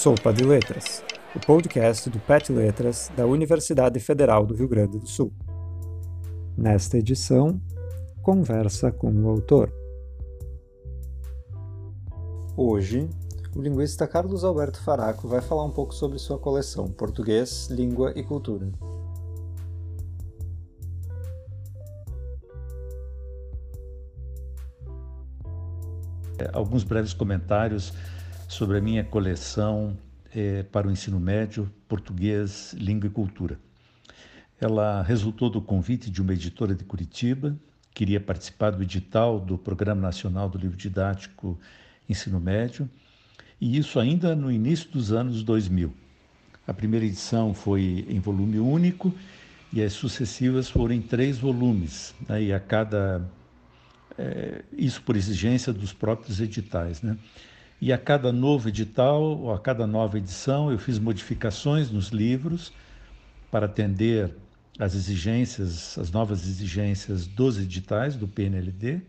Sopa de Letras, o podcast do PET Letras da Universidade Federal do Rio Grande do Sul. Nesta edição, conversa com o autor. Hoje, o linguista Carlos Alberto Faraco vai falar um pouco sobre sua coleção Português, Língua e Cultura. Alguns breves comentários sobre a minha coleção é, para o ensino médio, português, língua e cultura. Ela resultou do convite de uma editora de Curitiba, que queria participar do edital do Programa Nacional do Livro Didático Ensino Médio, e isso ainda no início dos anos 2000. A primeira edição foi em volume único e as sucessivas foram em três volumes, né, e a cada. É, isso por exigência dos próprios editais. Né? E a cada novo edital, ou a cada nova edição, eu fiz modificações nos livros para atender às exigências, as novas exigências dos editais do PNLD,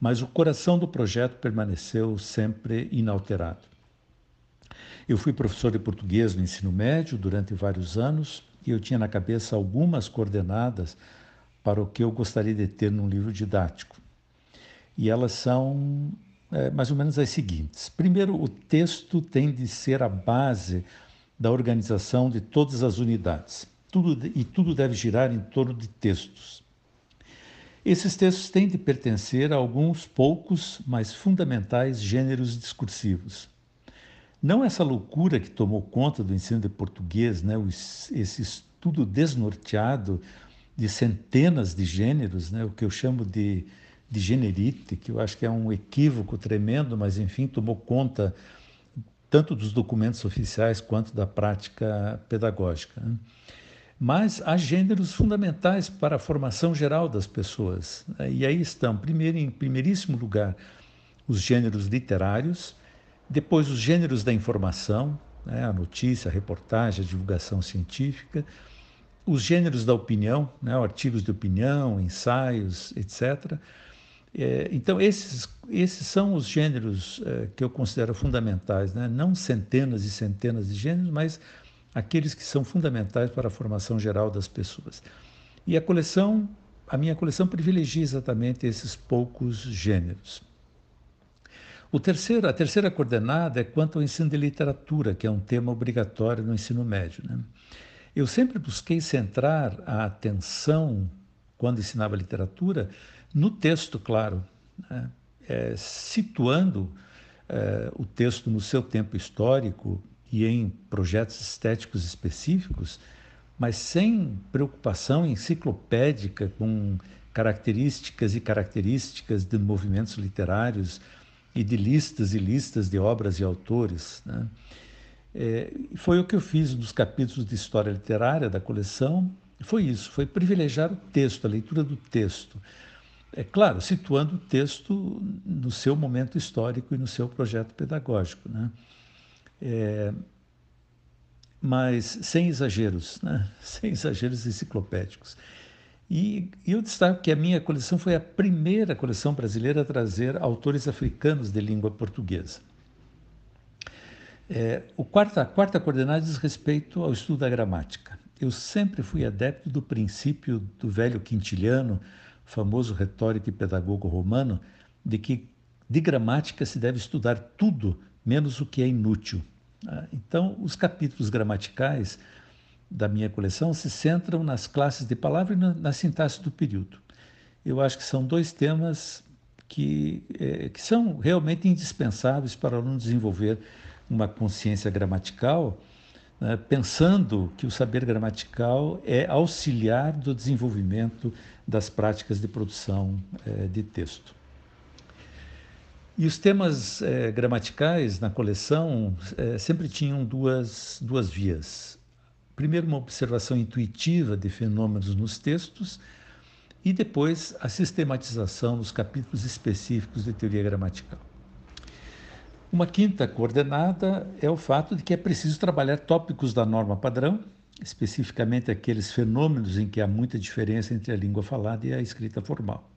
mas o coração do projeto permaneceu sempre inalterado. Eu fui professor de português no ensino médio durante vários anos e eu tinha na cabeça algumas coordenadas para o que eu gostaria de ter num livro didático. E elas são é, mais ou menos as seguintes. Primeiro, o texto tem de ser a base da organização de todas as unidades. Tudo, e tudo deve girar em torno de textos. Esses textos têm de pertencer a alguns poucos, mas fundamentais gêneros discursivos. Não essa loucura que tomou conta do ensino de português, né, esse estudo desnorteado de centenas de gêneros, né, o que eu chamo de de generite, que eu acho que é um equívoco tremendo, mas enfim, tomou conta tanto dos documentos oficiais quanto da prática pedagógica. Né? Mas há gêneros fundamentais para a formação geral das pessoas. Né? E aí estão, primeiro, em primeiríssimo lugar, os gêneros literários, depois os gêneros da informação, né? a notícia, a reportagem, a divulgação científica, os gêneros da opinião, né? artigos de opinião, ensaios, etc., é, então, esses, esses são os gêneros é, que eu considero fundamentais, né? não centenas e centenas de gêneros, mas aqueles que são fundamentais para a formação geral das pessoas. E a coleção, a minha coleção privilegia exatamente esses poucos gêneros. O terceiro, a terceira coordenada é quanto ao ensino de literatura, que é um tema obrigatório no ensino médio. Né? Eu sempre busquei centrar a atenção, quando ensinava literatura, no texto, claro, né? é, situando é, o texto no seu tempo histórico e em projetos estéticos específicos, mas sem preocupação enciclopédica com características e características de movimentos literários e de listas e listas de obras e autores. Né? É, foi o que eu fiz nos capítulos de história literária da coleção. Foi isso, foi privilegiar o texto, a leitura do texto é claro, situando o texto no seu momento histórico e no seu projeto pedagógico, né? É, mas sem exageros, né? sem exageros enciclopédicos. E, e eu destaco que a minha coleção foi a primeira coleção brasileira a trazer autores africanos de língua portuguesa. É, o quarta, a quarta coordenada diz respeito ao estudo da gramática. Eu sempre fui adepto do princípio do velho quintiliano, famoso retórico e pedagogo romano, de que de gramática se deve estudar tudo menos o que é inútil. Ah, então, os capítulos gramaticais da minha coleção se centram nas classes de palavra e na, sintaxe do período. Eu acho que são dois temas que, é, que são realmente indispensáveis para o aluno desenvolver uma consciência gramatical né, pensando que o saber gramatical é auxiliar do desenvolvimento das práticas de produção é, de texto. E os temas é, gramaticais na coleção sempre tinham duas, duas vias. Primeiro, uma observação intuitiva de fenômenos nos textos, e depois a sistematização nos capítulos específicos de teoria gramatical. Uma quinta coordenada é o fato de que é preciso trabalhar tópicos da norma padrão, especificamente aqueles fenômenos em que há muita diferença entre a língua falada e a escrita formal.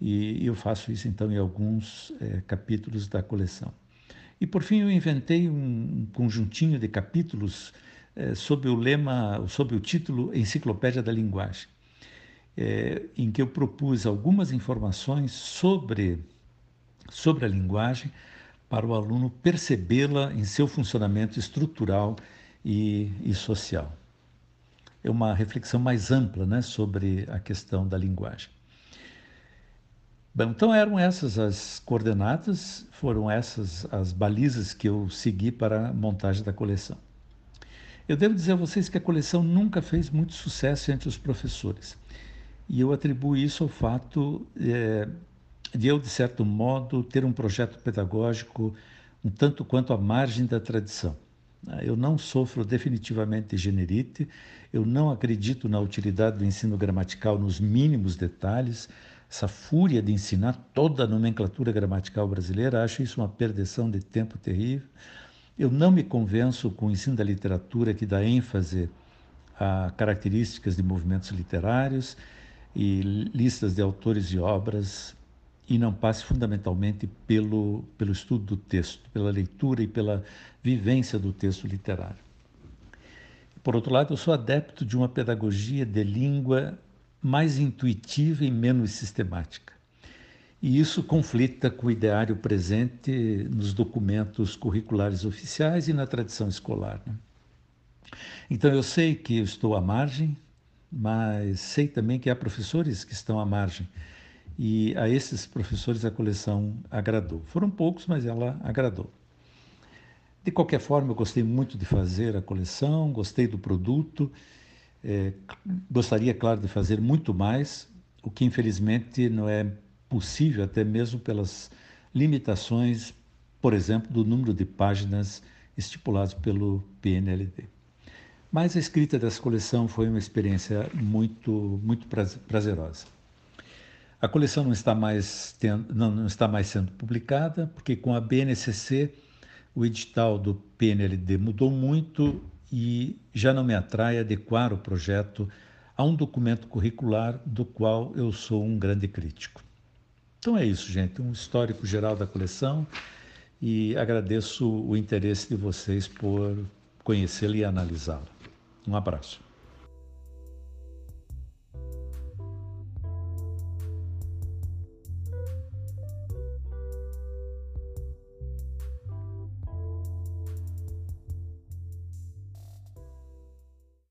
E eu faço isso então em alguns é, capítulos da coleção. E por fim eu inventei um conjuntinho de capítulos eh, sob o lema, sob o título Enciclopédia da Linguagem, eh, em que eu propus algumas informações sobre, sobre a linguagem para o aluno percebê-la em seu funcionamento estrutural e, e social. É uma reflexão mais ampla né, sobre a questão da linguagem. Bom, então eram essas as coordenadas, foram essas as balizas que eu segui para a montagem da coleção. Eu devo dizer a vocês que a coleção nunca fez muito sucesso entre os professores. E eu atribuo isso ao fato é, de eu, de certo modo, ter um projeto pedagógico um tanto quanto à margem da tradição. Eu não sofro definitivamente de generite, eu não acredito na utilidade do ensino gramatical nos mínimos detalhes, essa fúria de ensinar toda a nomenclatura gramatical brasileira, acho isso uma perdição de tempo terrível. Eu não me convenço com o ensino da literatura que dá ênfase a características de movimentos literários e listas de autores e obras e não passe fundamentalmente pelo, pelo estudo do texto, pela leitura e pela vivência do texto literário. Por outro lado, eu sou adepto de uma pedagogia de língua mais intuitiva e menos sistemática. E isso conflita com o ideário presente nos documentos curriculares oficiais e na tradição escolar. Né? Então eu sei que eu estou à margem, mas sei também que há professores que estão à margem. E a esses professores a coleção agradou. Foram poucos, mas ela agradou. De qualquer forma, eu gostei muito de fazer a coleção, gostei do produto é, gostaria, claro, de fazer muito mais, o que infelizmente não é possível, até mesmo pelas limitações, por exemplo, do número de páginas estipulados pelo PNLD. Mas a escrita dessa coleção foi uma experiência muito, muito prazerosa. A coleção não está mais tendo, não, não está mais sendo publicada, porque com a BNCC o edital do PNLD mudou muito e já não me atrai adequar o projeto a um documento curricular do qual eu sou um grande crítico. Então é isso, gente, um histórico geral da coleção e agradeço o interesse de vocês por conhecê-la e analisá-la. Um abraço.